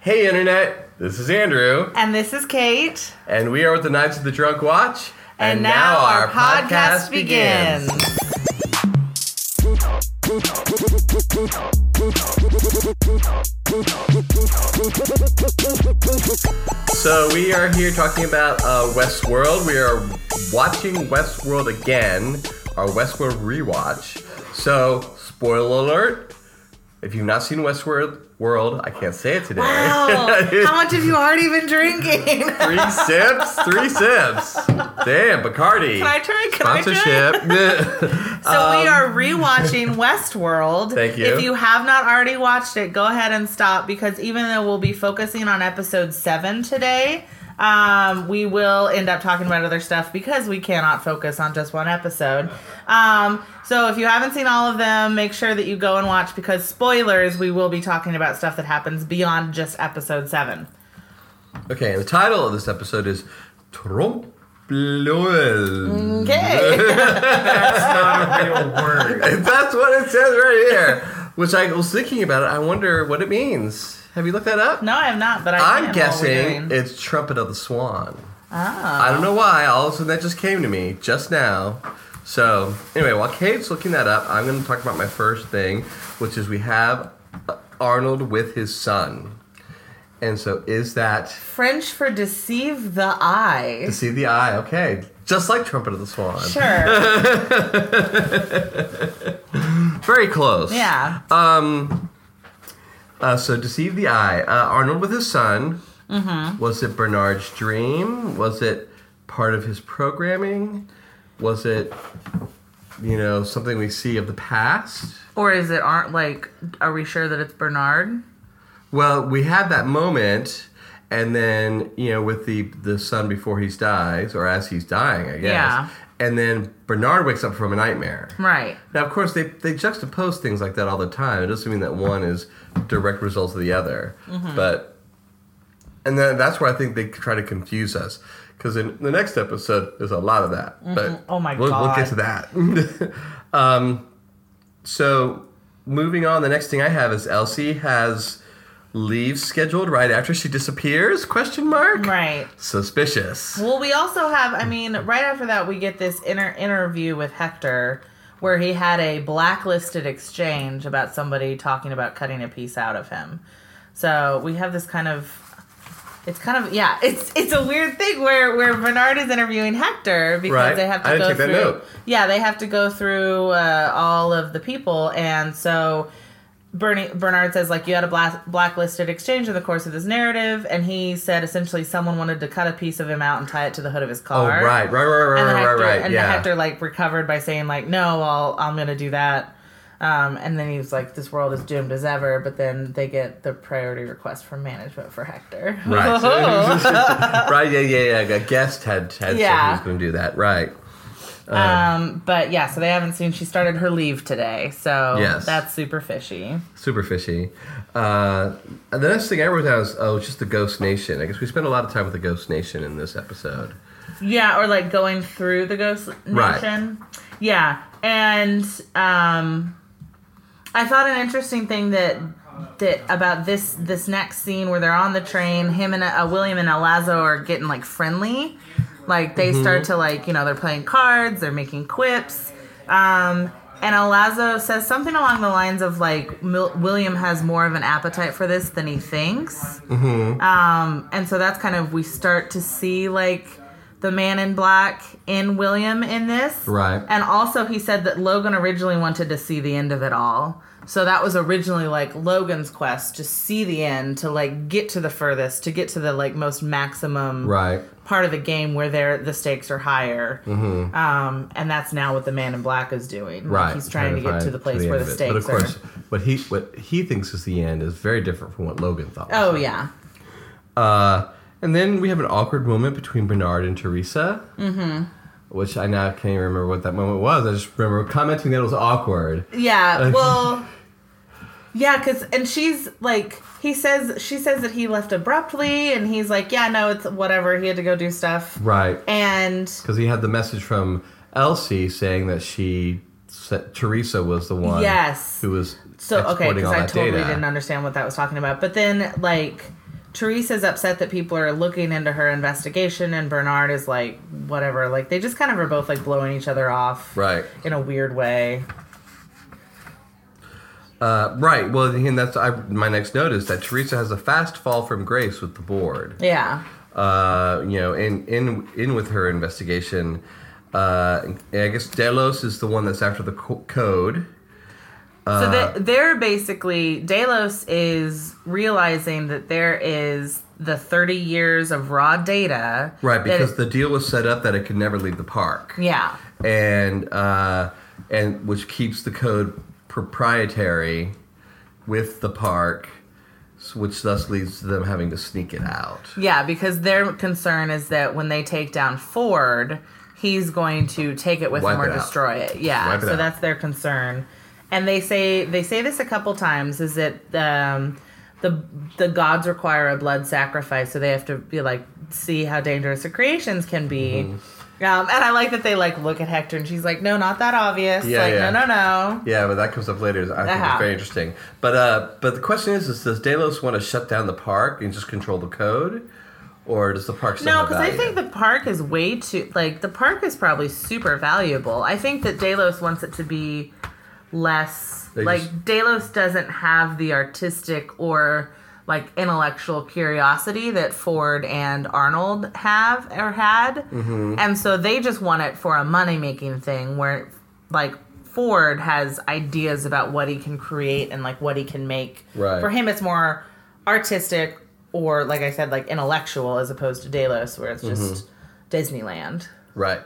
Hey, Internet, this is Andrew, And this is Kate. and we are with the Knights of the Drunk Watch. And, now, our podcast, begins. So, we are here talking about uh, Westworld. We are watching Westworld again, our Westworld rewatch. So, spoiler alert if you've not seen Westworld, World, I can't say it today. Wow. How much have you already been drinking? three sips, three sips. Damn, Bacardi. Can I try? Can I try? Sponsorship. So we um, are rewatching Westworld. Thank you. If you have not already watched it, go ahead and stop because even though we'll be focusing on episode seven today, um, we will end up talking about other stuff because we cannot focus on just one episode. Um, so if you haven't seen all of them, make sure that you go and watch because spoilers, we will be talking about stuff that happens beyond just episode seven. Okay, and the title of this episode is Trompe l'oeil. Okay. That's not a real word. That's what it says right here. Which I was thinking about it. I wonder what it means. Have you looked that up? no, I have not, but I I'm can guessing it's Trumpet of the Swan. Oh. I don't know why. All of a sudden that just came to me just now. So anyway, while Kate's looking that up, I'm going to talk about my first thing, which is we have Arnold with his son. And so is that French for deceive the eye. see the eye? Okay, just like Trumpet of the Swan. Sure. Very close. Yeah. Um. Uh, so deceive the eye. Uh, Arnold with his son. Mm-hmm. Was it Bernard's dream? Was it part of his programming? Was it, you know, something we see of the past? Or is it aren't like are we sure that it's Bernard? Well, we had that moment, and then you know, with the the son before he dies, or as he's dying, I guess. Yeah. And then Bernard wakes up from a nightmare. Right. Now, of course, they, they juxtapose things like that all the time. It doesn't mean that one is direct results of the other. Mm-hmm. But, and then that's where I think they try to confuse us. Because in the next episode, there's a lot of that. But Oh my we'll, we'll get to that. um, so, moving on, the next thing I have is Elsie has leave scheduled right after she disappears? Question mark. Right. Suspicious. Well, we also have I mean, right after that we get this inter- interview with Hector where he had a blacklisted exchange about somebody talking about cutting a piece out of him. So, we have this kind of it's kind of yeah, it's it's a weird thing where where Bernard is interviewing Hector because Right. they have to I go through yeah they have to go through uh, all of the people and so Bernie, Bernard says like you had a black, blacklisted exchange in the course of this narrative, and he said essentially someone wanted to cut a piece of him out and tie it to the hood of his car. Oh, car. right, right, right, right, And right, Hector, right. and yeah. Hector like recovered by saying like, "No, I'll, I'm gonna do that." Um, and then he was like, "This world is doomed as ever." But then they get the priority request from management for Hector. Right. right. Yeah. Yeah. Yeah. A guest had had said he was going to do that. Right. Um, but yeah, so they haven't seen. She started her leave today, so Yes. that's super fishy. Super fishy. Uh, and the next thing I wrote down is oh, just the Ghost Nation. I guess we spent a lot of time with the Ghost Nation in this episode. Yeah, or like going through the Ghost Right. Nation. Yeah, and um, I thought an interesting thing that that about this this next scene where they're on the train, him and uh, William and El Lazo are getting like friendly, like they Mm-hmm. start to like you know they're playing cards, they're making quips. Um, and El Lazo says something along the lines of like Mil- William has more of an appetite for this than he thinks. Um, and so that's kind of we start to see like the man in black in William in this. Right. And also he said that Logan originally wanted to see the end of it all. So that was originally like Logan's quest to see the end, to like get to the furthest, to get to the like most maximum Right. part of the game where they're, the stakes are higher. Um, and that's now what the man in black is doing. Like, Mm-hmm. Right. he's trying to get to the place where the of it. stakes But of course, are. what he what he thinks is the end is very different from what Logan thought. was Oh the yeah. Uh, and then we have an awkward moment between Bernard and Teresa. Mm-hmm. Which I now can't even remember what that moment was. I just remember commenting that it was awkward. Yeah, well, yeah, because and she's like, he says she says that he left abruptly, and he's like, yeah, no, it's whatever. He had to go do stuff, Right. and Because he had the message from Elsie saying that she, said Teresa was the one Yes. who was so okay, because I totally data. didn't understand what that was talking about. But then like. Teresa's upset that people are looking into her investigation, and Bernard is like, whatever. Like they just kind of are both like blowing each other off, Right. in a weird way. Uh, right. Well, and that's I, my next note is that Teresa has a fast fall from grace with the board. Yeah. Uh, you know, in in in with her investigation. Uh, I guess Delos is the one that's after the co- code. So Uh, they, they're basically Delos is realizing that there is the 30 years of raw data. Right, because it- the deal was set up that it could never leave the park. yeah, and uh, and which keeps the code proprietary with the park, which thus leads to them having to sneak it out. yeah, because their concern is that when they take down Ford, he's going to take it with Wipe him or it destroy it. Yeah, it so out. that's their concern. And they say they say this a couple times is that um, the the gods require a blood sacrifice, so they have to be like see how dangerous the creations can be. Mm-hmm. Um, and I like that they like look at Hector and she's like, no, not that obvious. Yeah, like, yeah. no, no, no. Yeah, but that comes up later. I think Uh-huh. it's very interesting. But uh, but the question is: Is does Delos want to shut down the park and just control the code, or does the park still No, because I think the park is way too like the park is probably super valuable. I think that Delos wants it to be less They like just- Delos doesn't have the artistic or like intellectual curiosity that Ford and Arnold have or had, Mm-hmm. and so they just want it for a money making thing where like. Ford has ideas about what he can create and like what he can make. Right. For him, it's more artistic or, like I said, like intellectual as opposed to Delos, where it's just Disneyland. Right.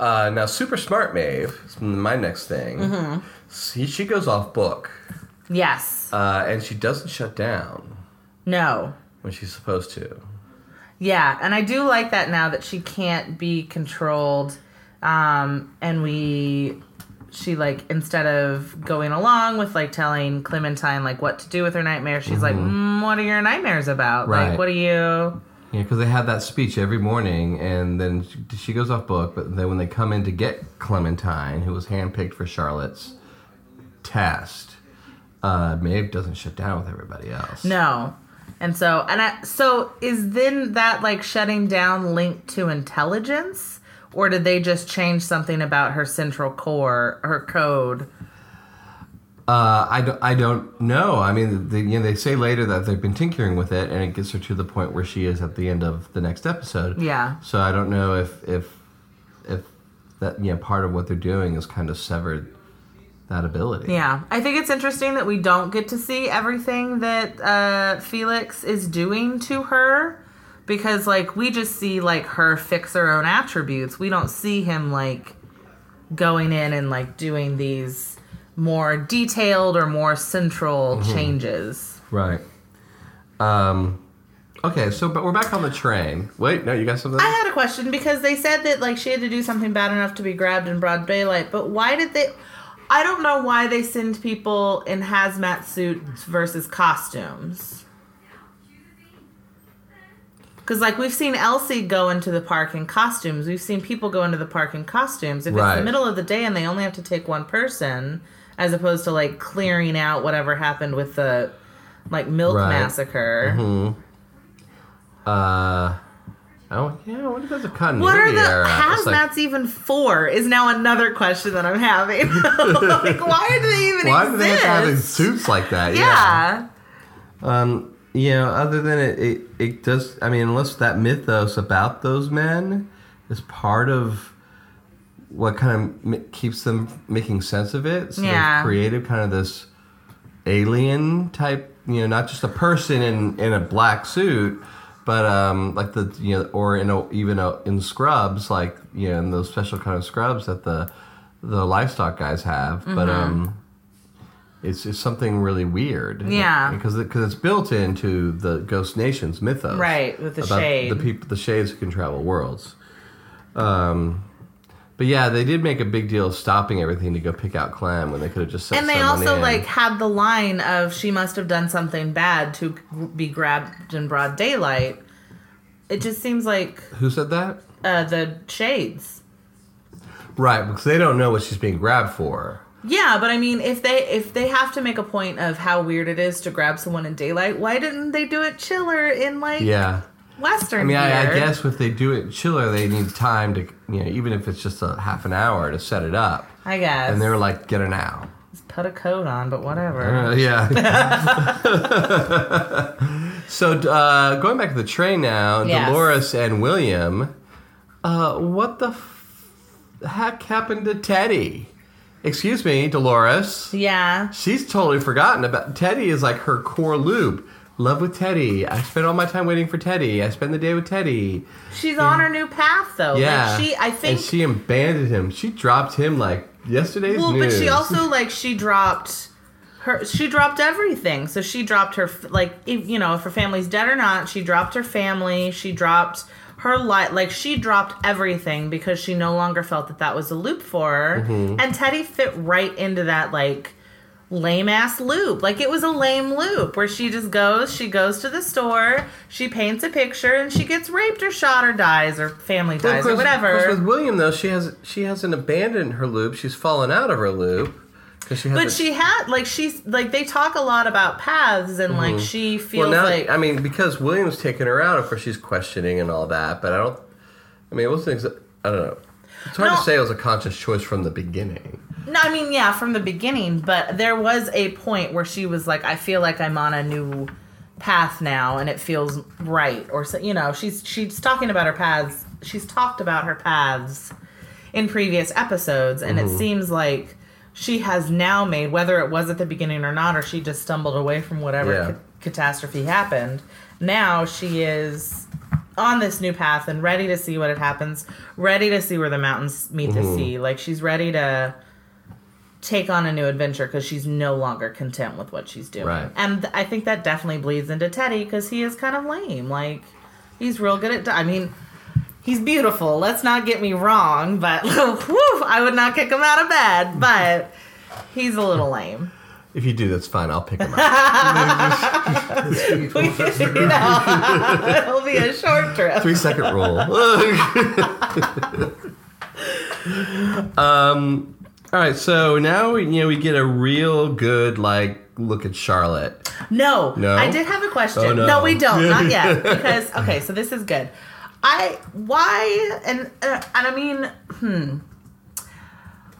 Uh, now, super smart Maeve my next thing. Mm-hmm. See, she goes off book, Yes. uh, and she doesn't shut down No. when she's supposed to. Yeah, and I do like that now that she can't be controlled, um, and we, she like instead of going along with like telling Clementine like what to do with her nightmare, she's like, mm, "What are your nightmares about? Right. Like, what are you?" Yeah, because they have that speech every morning, and then she, she goes off book. But then when they come in to get Clementine, who was handpicked for Charlotte's test, uh, Maeve doesn't shut down with everybody else. No. And so, and I, so is then that like shutting down linked to intelligence, or did they just change something about her central core, her code? Uh, I, don't, I don't know. I mean, the, you know, they say later that they've been tinkering with it, and it gets her to the point where she is at the end of the next episode. Yeah. So I don't know if if if that you know part of what they're doing is kind of severed that ability. Yeah, I think it's interesting that we don't get to see everything that uh, Felix is doing to her because, like, we just see like her fix her own attributes. We don't see him like going in and like doing these more detailed or more central changes. Right. Um. Okay, so but we're back on the train. Wait, no, you got something? I had a question because they said that like she had to do something bad enough to be grabbed in broad daylight, but why did they? I don't know why they send people in hazmat suits versus costumes. Because like we've seen Elsie go into the park in costumes, we've seen people go into the park in costumes. If it's the middle of the day and they only have to take one person, as opposed to like clearing out whatever happened with the like milk Right. massacre. Uh. Oh yeah, what if there's a continuity What are the error? It's hazmats like, even for? Is now another question that I'm having. like, why do they even why do exist? they have to have these suits like that? Yeah. Um, you know, other than it, it, it does. I mean, unless that mythos about those men is part of what kind of m- keeps them making sense of it. So Yeah. they've created kind of this alien type. You know, not just a person in in a black suit, but um, like the you know, or in a, even a, in scrubs, like you know, in those special kind of scrubs that the the livestock guys have. But Mm-hmm. um. It's just something really weird. Yeah. Because because it's built into the Ghost Nation's mythos. Right, with the shade. The people, the shades who can travel worlds. Um, but yeah, they did make a big deal of stopping everything to go pick out Clem when they could have just sent And they also in. like had the line of she must have done something bad to be grabbed in broad daylight. It just seems like who said that? uh, the shades. Right, because they don't know what she's being grabbed for. Yeah, but I mean, if they if they have to make a point of how weird it is to grab someone in daylight, why didn't they do it chiller in like Yeah. Western? I mean, I, I guess if they do it chiller, they need time to, you know, even if it's just a half an hour to set it up. I guess. And they're like, get it now. Just put a coat on, but whatever. Uh, yeah. so uh, going back to the train now, Yes. Dolores and William. Uh, what the f- heck happened to Teddy? Excuse me, Dolores. yeah. She's totally forgotten about Teddy. Is like her core loop. Love with Teddy. I spent all my time waiting for Teddy. I spend the day with Teddy. She's on her new path though. Yeah. Like she I think And she abandoned him. She dropped him like yesterday's Well, news. but she also like she dropped her she dropped everything. So she dropped her like if, you know if her family's dead or not. She dropped her family. She dropped her life. Like she dropped everything because she no longer felt that that was a loop for her. Mm-hmm. And Teddy fit right into that like lame ass loop. Like it was a lame loop where she just goes, she goes to the store, she paints a picture, and she gets raped or shot or dies or family Well, dies or course- course whatever. with William though, she has she hasn't abandoned her loop. She's fallen out of her loop because she. But she had like she's like they talk a lot about paths and like she feels Mm-hmm. well now like I mean because William's taking her out, of course she's questioning and all that. But I don't. I mean, it was things. that- I don't know. It's hard No. to say it was a conscious choice from the beginning. No, I mean yeah from the beginning, but there was a point where she was like I feel like I'm on a new path now and it feels right or so you know she's she's talking about her paths she's talked about her paths in previous episodes and Mm-hmm. it seems like she has now made whether it was at the beginning or not or she just stumbled away from whatever Yeah. ca- catastrophe happened now she is on this new path and ready to see what it happens ready to see where the mountains meet Mm-hmm. the sea like she's ready to take on a new adventure because she's no longer content with what she's doing Right. and th- i think that definitely bleeds into teddy because he is kind of lame like he's real good at i mean he's beautiful let's not get me wrong but whew, i would not kick him out of bed but he's a little lame If you do, that's fine. I'll pick him up. you know, it'll be a short trip Three second rule. um. All right. So now you know we get a real good like look at Charlotte. No, No? I did have a question. Oh, no. no. we don't, not yet. Because okay, so this is good. I why and uh, and I mean, hmm.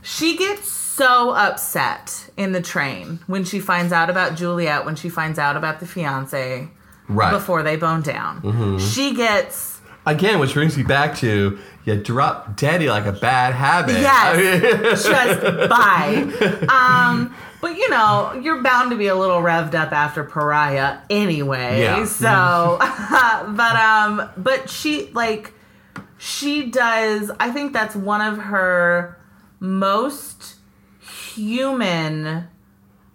She gets so upset in the train when she finds out about Juliet, when she finds out about the fiance Right. before they bone down. She gets Again, which brings me back to you drop daddy like a bad habit. Yes. just bye. Um, but you know, you're bound to be a little revved up after Pariah anyway. Yeah. So, but um, but she like she does. I think that's one of her most human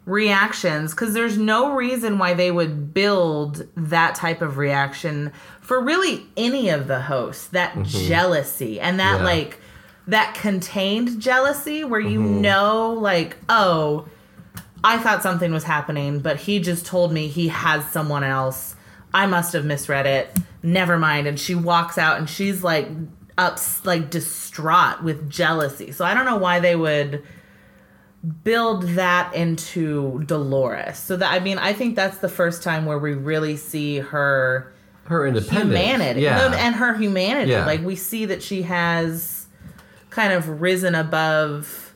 reactions because there's no reason why they would build that type of reaction for really any of the hosts that mm-hmm. jealousy and that Yeah. like that contained jealousy where you mm-hmm. know like oh i thought something was happening but he just told me he has someone else. I must have misread it. Never mind. And she walks out and she's like up like distraught with jealousy. So i don't know why they would build that into Dolores. So that I mean, I think that's the first time where we really see her Her independence. humanity Yeah. And her humanity. Yeah. Like we see that she has kind of risen above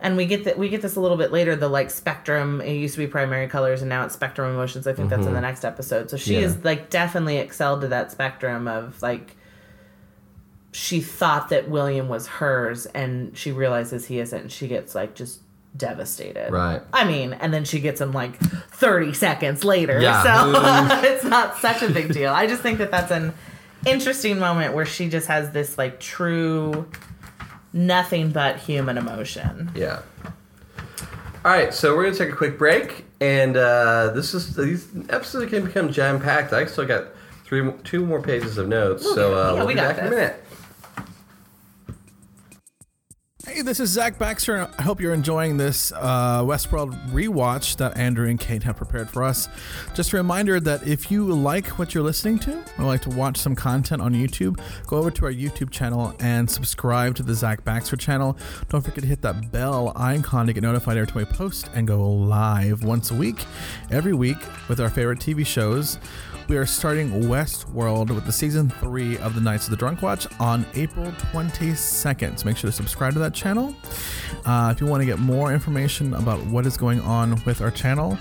and we get that we get this a little bit later the like spectrum it used to be primary colors and now it's spectrum emotions i think that's in the next episode so she Mm-hmm. Yeah. is like definitely excelled to that spectrum of like she thought that william was hers and she realizes he isn't and she gets like just devastated Right. i mean and then she gets him like 30 seconds later Yeah. so it's not such a big deal i just think that that's an interesting moment where she just has this like true nothing but human emotion Yeah. All right, so we're gonna take a quick break, and uh, this is these episodes can become jam packed. I still got three, two more pages of notes, so uh, Yeah, we'll we be got back in a minute. Hey, this is Zach Baxter. I hope you're enjoying this uh, Westworld rewatch that Andrew and Kate have prepared for us. Just a reminder that if you like what you're listening to or like to watch some content on YouTube, go over to our YouTube channel and subscribe to the Zach Baxter channel. Don't forget to hit that bell icon to get notified every time we post and go live once a week, every week, with our favorite TV shows. We are starting Westworld with the season three of the Knights of the Drunk Watch on April 22nd. So make sure to subscribe to that channel. Uh, if you want to get more information about what is going on with our channel,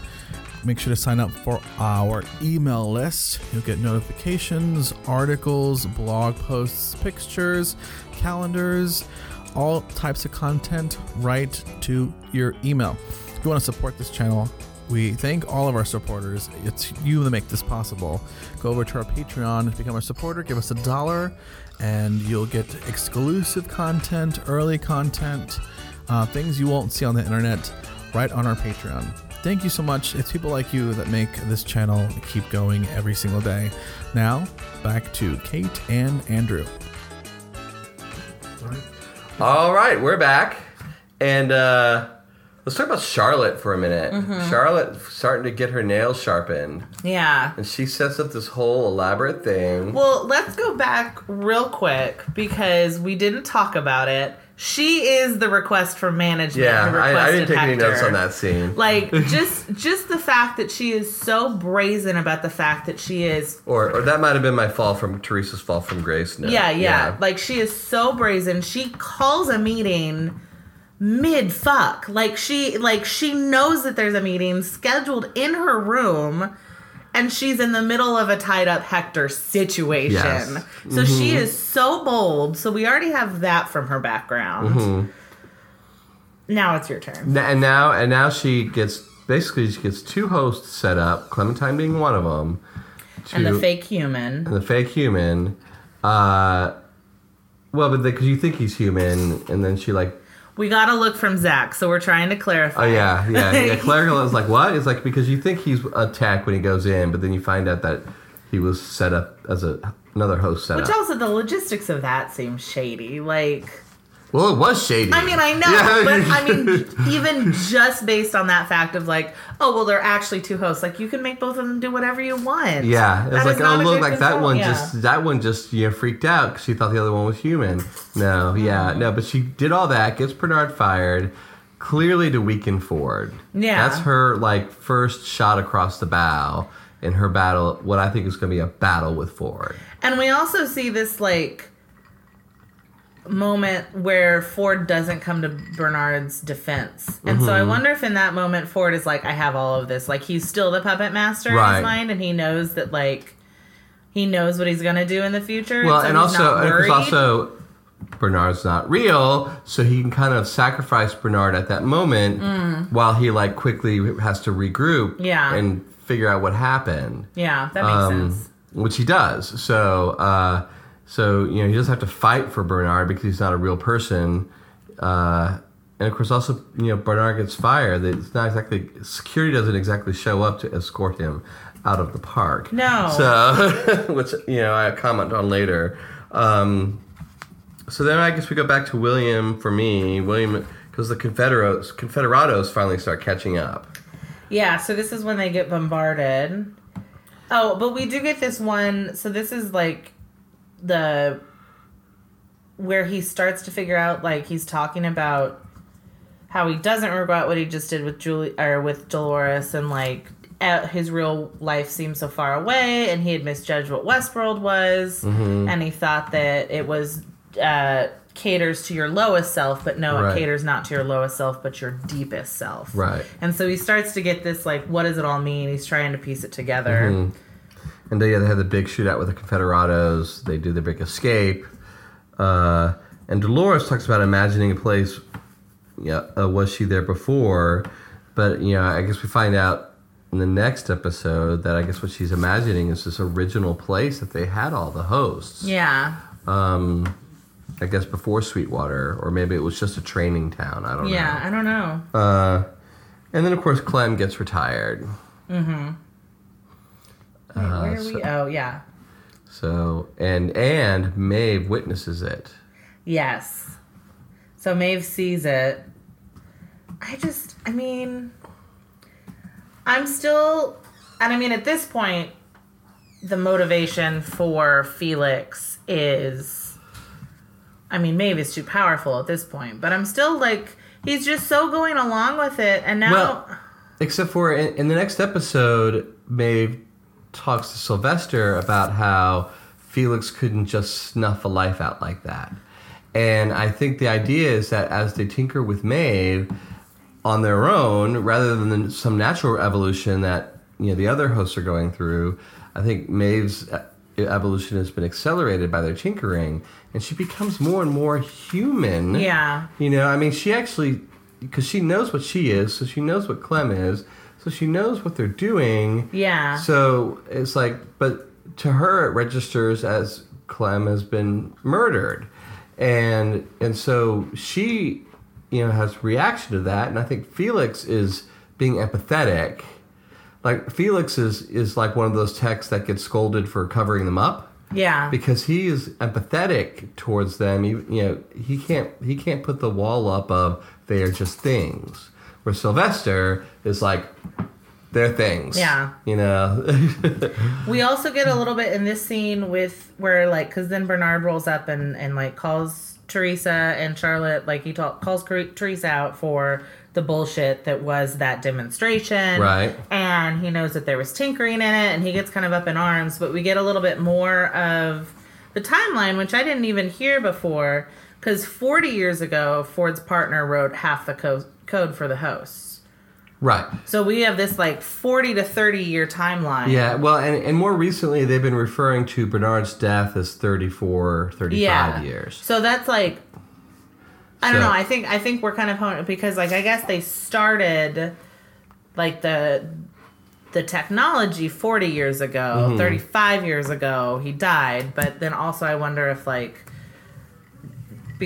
make sure to sign up for our email list. You'll get notifications, articles, blog posts, pictures, calendars, all types of content right to your email. If you want to support this channel, we thank all of our supporters. It's you that make this possible. Go over to our Patreon, become a supporter, give us a dollar, and you'll get exclusive content, early content, uh, things you won't see on the internet right on our Patreon. Thank you so much. It's people like you that make this channel keep going every single day. Now, back to Kate and Andrew. All right, we're back, and uh, let's talk about Charlotte for a minute. Mm-hmm. Charlotte starting to get her nails sharpened, Yeah. and she sets up this whole elaborate thing. Well, let's go back real quick because we didn't talk about it. She is the request from management. yeah, I, I didn't take any notes on that scene. Like just just the fact that she is so brazen about the fact that she is Or, or that might have been my fall from Teresa's fall from grace. note. yeah, yeah, Like she is so brazen. She calls a meeting mid fuck. Like she like she knows that there's a meeting scheduled in her room and she's in the middle of a tied up Hector situation. Yes. Mm-hmm. So she is so bold. So we already have that from her background. Mm-hmm. Now it's your turn. N- and now and now she gets basically she gets two hosts set up, Clementine being one of them, And the fake human. and the fake human. Uh, well, but because you think he's human, and then she like, We got to look from Zach, so we're trying to clarify. oh yeah, yeah, yeah. Claire was like, what? It's like because you think he's attacked when he goes in, but then you find out that he was set up as a another host set up. Which also the logistics of that seems shady. Like well, it was shady. I mean, I know, Yeah. but I mean, even just based on that fact of like, oh well, they're actually two hosts. Like you can make both of them do whatever you want. Yeah, it's like oh look, like that one yeah. just that one just you know freaked out because she thought the other one was human. No, yeah, mm-hmm. no, but she did all that, gets Bernard fired, clearly to weaken Ford. Yeah. that's her like first shot across the bow in her battle. What I think is going to be a battle with Ford. And we also see this like moment where Ford doesn't come to Bernard's defense. And so Mm-hmm. I wonder if in that moment Ford is like, I have all of this. Like he's still the puppet master in his mind and he knows that like he knows what he's gonna do in the future. Well, so and also because also Bernard's not real, so he can kind of sacrifice Bernard at that moment while he like quickly has to regroup. Mm. Yeah. and figure out what happened. Yeah, that makes um, sense. which he does. So, uh, so you know, he doesn't have to fight for Bernard because he's not a real person. Uh, and of course, also, you know, Bernard gets fired. It's not exactly security doesn't exactly show up to escort him out of the park. No. So, which you know, I comment on later. Um, so then I guess we go back to William for me. William, because the Confederados, Confederados finally start catching up. Yeah, so this is when they get bombarded. Oh, but we do get this one. So this is like the where he starts to figure out like he's talking about how he doesn't regret what he just did with Julie or with Dolores and like his real life seemed so far away and he had misjudged what Westworld was and he thought that it was uh caters to your lowest self but no Right. it caters not to your lowest self but your deepest self Right. and so he starts to get this like, what does it all mean? He's trying to piece it together. Mm-hmm. And they, they have the big shootout with the Confederados. They do the big escape. Uh, and Dolores talks about imagining a place. Yeah, uh, was she there before? But you know, I guess we find out in the next episode that I guess what she's imagining is this original place that they had all the hosts. Yeah, Um, I guess before Sweetwater, or maybe it was just a training town. I don't know. yeah. I don't know. Uh, and then of course Clem gets retired. Wait, Uh, where are we? Oh, yeah. So and and Maeve witnesses it. Yes. So Maeve sees it. I just, I mean, I'm still, and I mean, at this point, the motivation for Felix is, I mean, Maeve is too powerful at this point, but I'm still like, he's just so going along with it, and now, Well, except for in, in the next episode, Maeve talks to Sylvester about how Felix couldn't just snuff a life out like that. And I think the idea is that as they tinker with Maeve on their own, rather than some natural evolution that you know the other hosts are going through, I think Maeve's uh, evolution has been accelerated by their tinkering, and she becomes more and more human. yeah, You know, I mean, she actually, because she knows what she is, so she knows what Clem is, so she knows what they're doing. yeah, So it's like, but to her, it registers as Clem has been murdered, and and so she, you know, has reaction to that, and I think Felix is being empathetic. Like Felix is is like one of those texts that gets scolded for covering them up yeah, because he is empathetic towards them. You, you know, he can't he can't put the wall up of they are just things. Where Sylvester is like they're things. Yeah. you know. We also get a little bit in this scene with where like because then Bernard rolls up and and like calls Teresa and Charlotte like he ta- calls Teresa out for the bullshit that was that demonstration. Right. And he knows that there was tinkering in it and he gets kind of up in arms, but we get a little bit more of the timeline which I didn't even hear before cuz 40 years ago Ford's partner wrote half the co- code for the hosts. right. So we have this like 40 to 30 year timeline. Yeah. Well, and and more recently they've been referring to Bernard's death as 34, 35 years. So that's like I don't know. I think I think we're kind of hon- because like I guess they started like the the technology 40 years ago, Mm-hmm. 35 years ago he died, but then also I wonder if like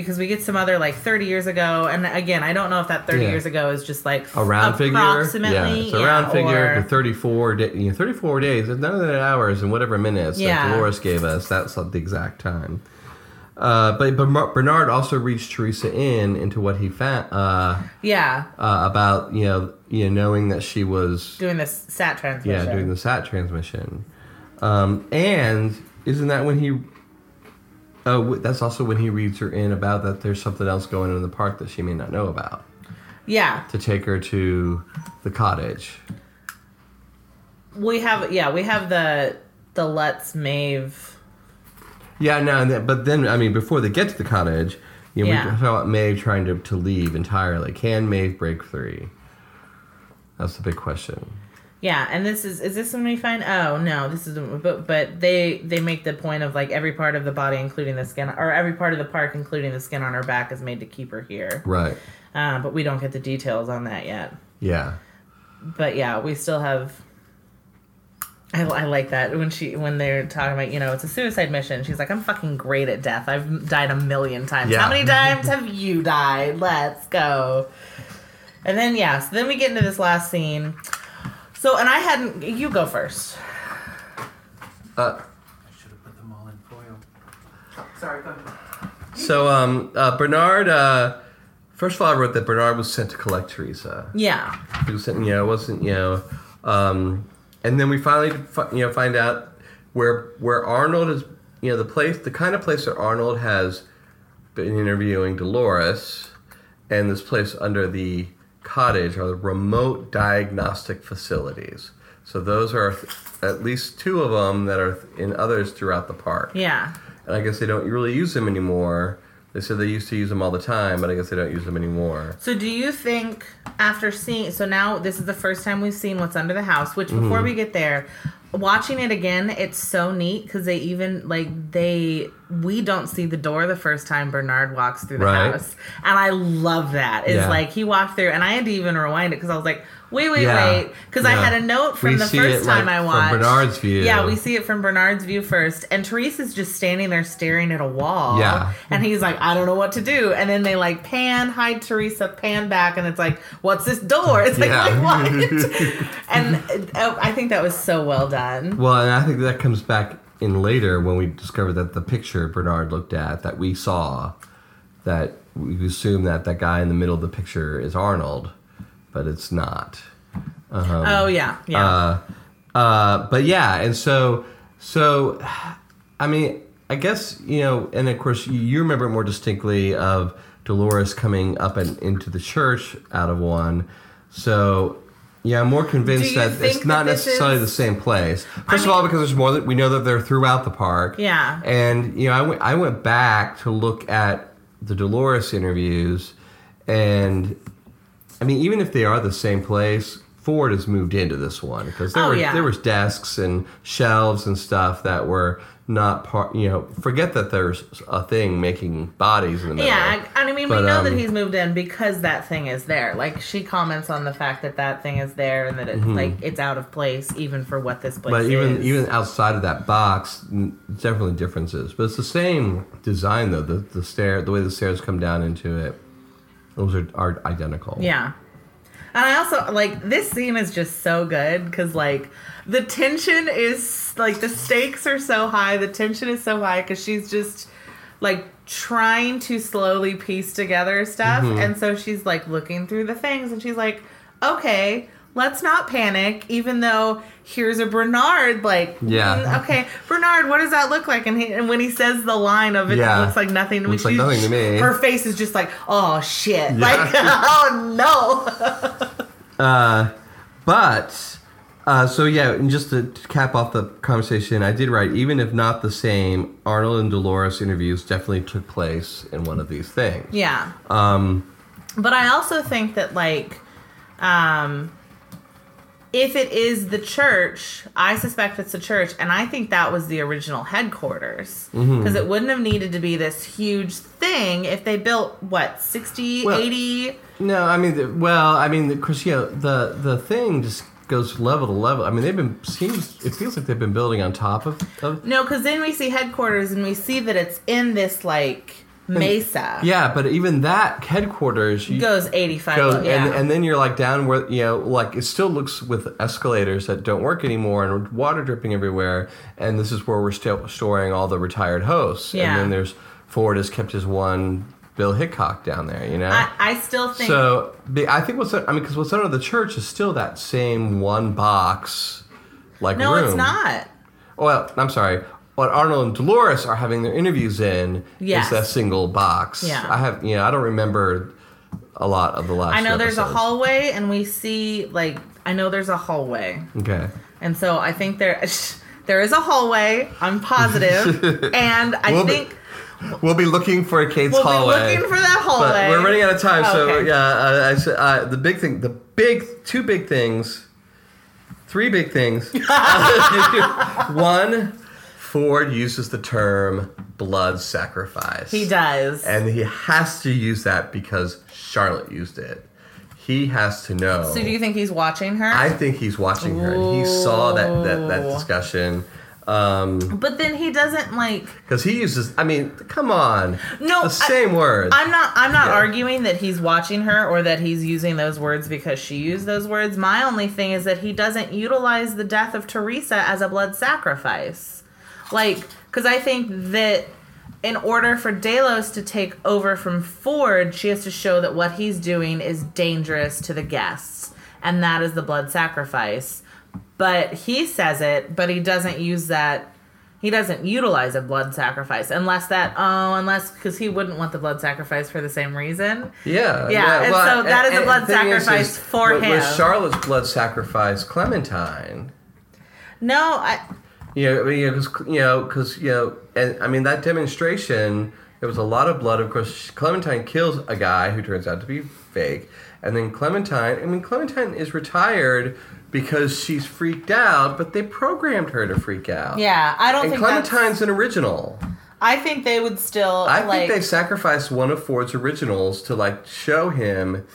because we get some other like 30 years ago and again, I don't know if that 30 Yeah. years ago is just like A round figure. approximately Yeah, it's a round figure or- to 34 da- you know, 34 days. None of the hours and whatever minutes Yeah. that Dolores gave us. That's like the exact time. Uh, but, but Bernard also reached Teresa in into what he found uh, yeah, uh, about you know you know knowing that she was doing this sat transmission. yeah doing the sat transmission, um, and isn't that when he? Oh, that's also when he reads her in about that there's something else going on in the park that she may not know about yeah. to take her to the cottage. We have yeah, we have the the Let's Maeve Yeah, no, then, but then I mean, before they get to the cottage, you know, Yeah. we talk about Maeve trying to, to leave entirely. Can Maeve break free? That's the big question. Yeah, and this is is this when we find? Oh no, this is but but they they make the point of like every part of the body, including the skin, or every part of the park, including the skin on her back, is made to keep her here. Right. Uh, but we don't get the details on that yet. Yeah. But yeah, we still have. I, I like that when she when they're talking about you know it's a suicide mission. She's like I'm fucking great at death. I've died a million times. Yeah. How many times have you died? Let's go. And then yeah, so then we get into this last scene. So and I hadn't. You go first. Uh, should have put them all in foil. Sorry, go ahead. so um, uh, Bernard. Uh, first of all, I wrote that Bernard was sent to collect Teresa. Yeah, He was sent, you know, it wasn't you know, um, and then we finally fi- you know find out where where Arnold is. You know, the place, the kind of place that Arnold has been interviewing Dolores, and this place under the cottage are the remote diagnostic facilities. So those are th- at least two of them that are th- in others throughout the park. yeah. And I guess they don't really use them anymore. They said they used to use them all the time, but I guess they don't use them anymore. So do you think after seeing so now this is the first time we've seen what's under the house, which Mm-hmm. before we get there, watching it again, it's so neat cuz they even like they we don't see the door the first time Bernard walks through the Right. house. And I love that. It's Yeah. like he walked through and I had to even rewind it cuz I was like, "Wait, wait, Yeah. wait." Cuz I had a note from We the first time like, I from watched. Bernard's view. Yeah, we see it from Bernard's view first and Teresa's just standing there staring at a wall. Yeah. And he's like, I don't know what to do. And then they like pan, hide Teresa, pan back, and it's like, what's this door? It's like, Yeah. like what? and uh, I think that was so well done. Well, and I think that comes back in later when we discovered that the picture Bernard looked at that we saw that we assume that that guy in the middle of the picture is Arnold, but it's not. oh yeah, yeah. Uh, uh, but yeah, and so so, I mean, I guess you know, and of course you, remember it more distinctly of Dolores coming up and into the church out of one. So. Yeah, I'm more convinced that it's not that necessarily is- the same place. First mean- of all, because there's more that we know that they're throughout the park. Yeah. And you know, I went I went back to look at the Dolores interviews, and I mean, even if they are the same place, Ford has moved into this one because there Oh, were yeah. there was desks and shelves and stuff that were not part. You know, forget that there's a thing making bodies in the middle. Yeah, I, I mean, we know um, that he's moved in because that thing is there. Like she comments on the fact that that thing is there and that it's like it's out of place even for what this place Mm-hmm. But even is. even outside of that box, definitely differences. But it's the same design though. The the stair, the way the stairs come down into it, those are are identical. yeah. And I also like this scene is just so good because like the tension is like the stakes are so high, the tension is so high because she's just like trying to slowly piece together stuff, Mm-hmm. and so she's like looking through the things, and she's like, okay. Let's not panic, even though here's a Bernard. Like, Yeah. mm, okay, Bernard, what does that look like? And, he, and when he says the line of it Yeah. looks like nothing to me, Looks like nothing to me. Her face is just like, oh shit, like, oh no. But uh, so yeah, and just to, to cap off the conversation, I did write even if not the same, Arnold and Dolores interviews definitely took place in one of these things. Yeah. Um, But I also think that like um if it is the church, I suspect it's the church and I think that was the original headquarters Mm-hmm. because it wouldn't have needed to be this huge thing if they built what 60 Well- 80 no, I mean, the, well, I mean, the, Chris, you know, the the thing just goes level to level. I mean, they've been seems it feels like they've been building on top of. of No, cuz then we see headquarters and we see that it's in this like mesa. yeah, but even that headquarters you, Goes 85 goes, yeah. and, and then you're like down where you know like it still looks with escalators that don't work anymore and water dripping everywhere and this is where we're still storing all the retired hosts Yeah. and then there's ford has kept his one bill hickok down there you know I, I still think so be- i think what's i mean because what's under the church is still that same one box like No, room it's not. well i'm sorry what Arnold and Dolores are having their interviews in Yes. is that single box. Yeah. I have, you know, I don't remember a lot of the last. I know there's a hallway, and we see like I know there's a hallway, Okay. and so I think there there is a hallway. I'm positive, and I We'll be- think We'll be looking for a Kate's we'll hallway. be looking for that hallway. but we're running out of time, so Okay. yeah. Uh, I, said- uh, the big thing, the big two big things, three big things. One, Ford uses the term blood sacrifice. He does. and he has to use that because Charlotte used it. He has to know. so do you think he's watching her? I think he's watching her. and He saw that that, that discussion. Um, but then he doesn't like. because he uses, I mean, come on, No, the same words. I'm not. I'm not Yeah. arguing that he's watching her or that he's using those words because she used those words. My only thing is that he doesn't utilize the death of Teresa as a blood sacrifice, like because I think that in order for Delos to take over from Ford, she has to show that what he's doing is dangerous to the guests, and that is the blood sacrifice. But he says it, but he doesn't use that he doesn't utilize a blood sacrifice unless that oh unless because he wouldn't want the blood sacrifice for the same reason yeah, Yeah, and so that is a and blood thing is- sacrifice is, for with- With him. Charlotte's blood sacrifice, Clementine. no i You know, I mean, because you know, because you know, and I mean that demonstration. There was a lot of blood. Of course, Clementine kills a guy who turns out to be fake, and then Clementine. I mean, Clementine is retired because she's freaked out, but they programmed her to freak out. yeah i don't And think Clementine's that's, an original. i think they would still I like think they sacrificed one of Ford's originals to like show him,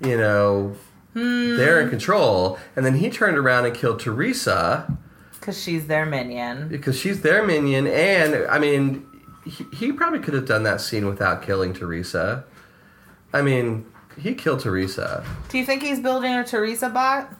you know, they're Hmm. in control, and then he turned around and killed Teresa. Because she's their minion because she's their minion, and I mean, he, he probably could have done that scene without killing Teresa. I mean, he killed Teresa. do you think he's building a teresa bot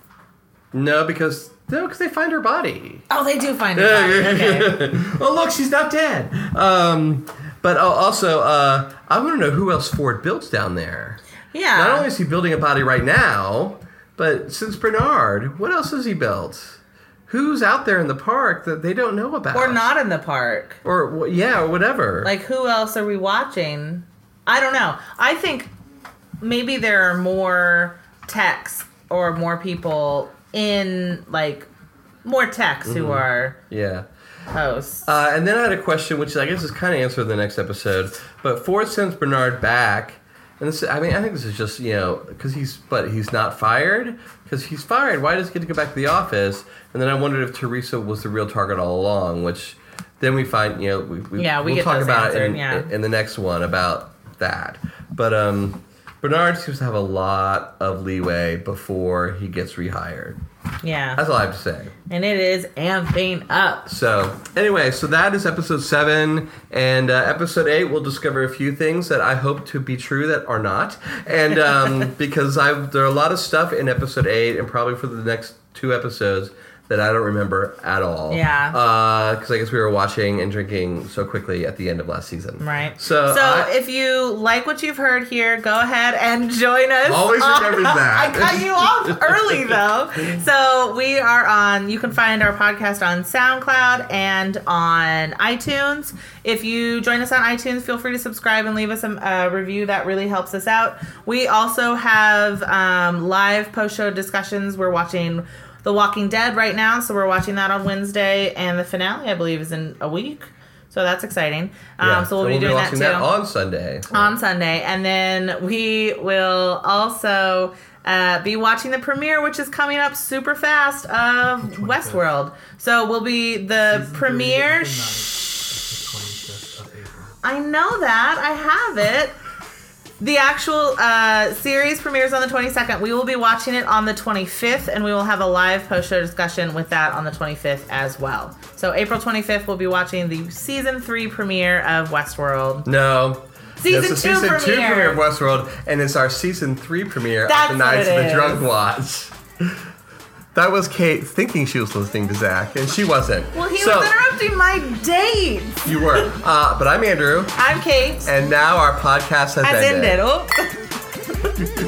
No, because no, because they find her body. oh they do find it okay. oh, look, she's not dead. Um, But also, uh, I want to know who else Ford builds down there. Yeah. Not only is he building a body right now, but since Bernard, what else has he built? Who's out there in the park that they don't know about? or not in the park. Or yeah, or whatever. Like who else are we watching? I don't know. I think maybe there are more techs or more people in like more techs who are yeah. hosts. Uh, and then I had a question, which I guess is kind of answered in the next episode. But Ford sends Bernard back, and this, I mean, I think this is just you know because he's but he's not fired because he's fired. Why does he get to go back to the office? And then I wondered if Theresa was the real target all along, which then we find you know we, we Yeah, we will talk about it in, yeah. in the next one about that. But um, Bernard seems to have a lot of leeway before he gets rehired. Yeah. That's all I have to say. And it is amping up. So, anyway, so that is episode seven, and uh, episode eight we'll discover a few things that I hope to be true that are not, and um, because I there are a lot of stuff in episode eight, and probably for the next two episodes that I don't remember at all. Yeah. Because I guess we were watching and drinking so quickly at the end of last season. Right. So, so I- if you like what you've heard here, go ahead and join us. Always on- that. I cut you off early though. So we are on. You can find our podcast on SoundCloud and on iTunes. If you join us on iTunes, feel free to subscribe and leave us a uh, review. That really helps us out. We also have um, live post show discussions. We're watching. The Walking Dead right now, so we're watching that on Wednesday, and the finale, I believe, is in a week. So that's exciting. Um, yeah, so we'll be doing that watching too on Sunday. on Sunday, and then we will also uh, be watching the premiere, which is coming up super fast of Westworld. So we'll be the Season premiere. episode nine, Shh, the 25th of April. I know that. I have it. The actual uh, series premieres on the 22nd. We will be watching it on the 25th, and we will have a live post show discussion with that on the 25th as well. So, April 25th, we'll be watching the season three premiere of Westworld. No. Season It's the two season two premiere. of Westworld, and it's our season three premiere That's of the Nights of the. Drunk Watch. That was Kate thinking she was listening to Zach, and she wasn't. Well, he so, was interrupting my date. You were. Uh, but I'm Andrew, I'm Kate. and now our podcast has, Has ended. ended. Oh.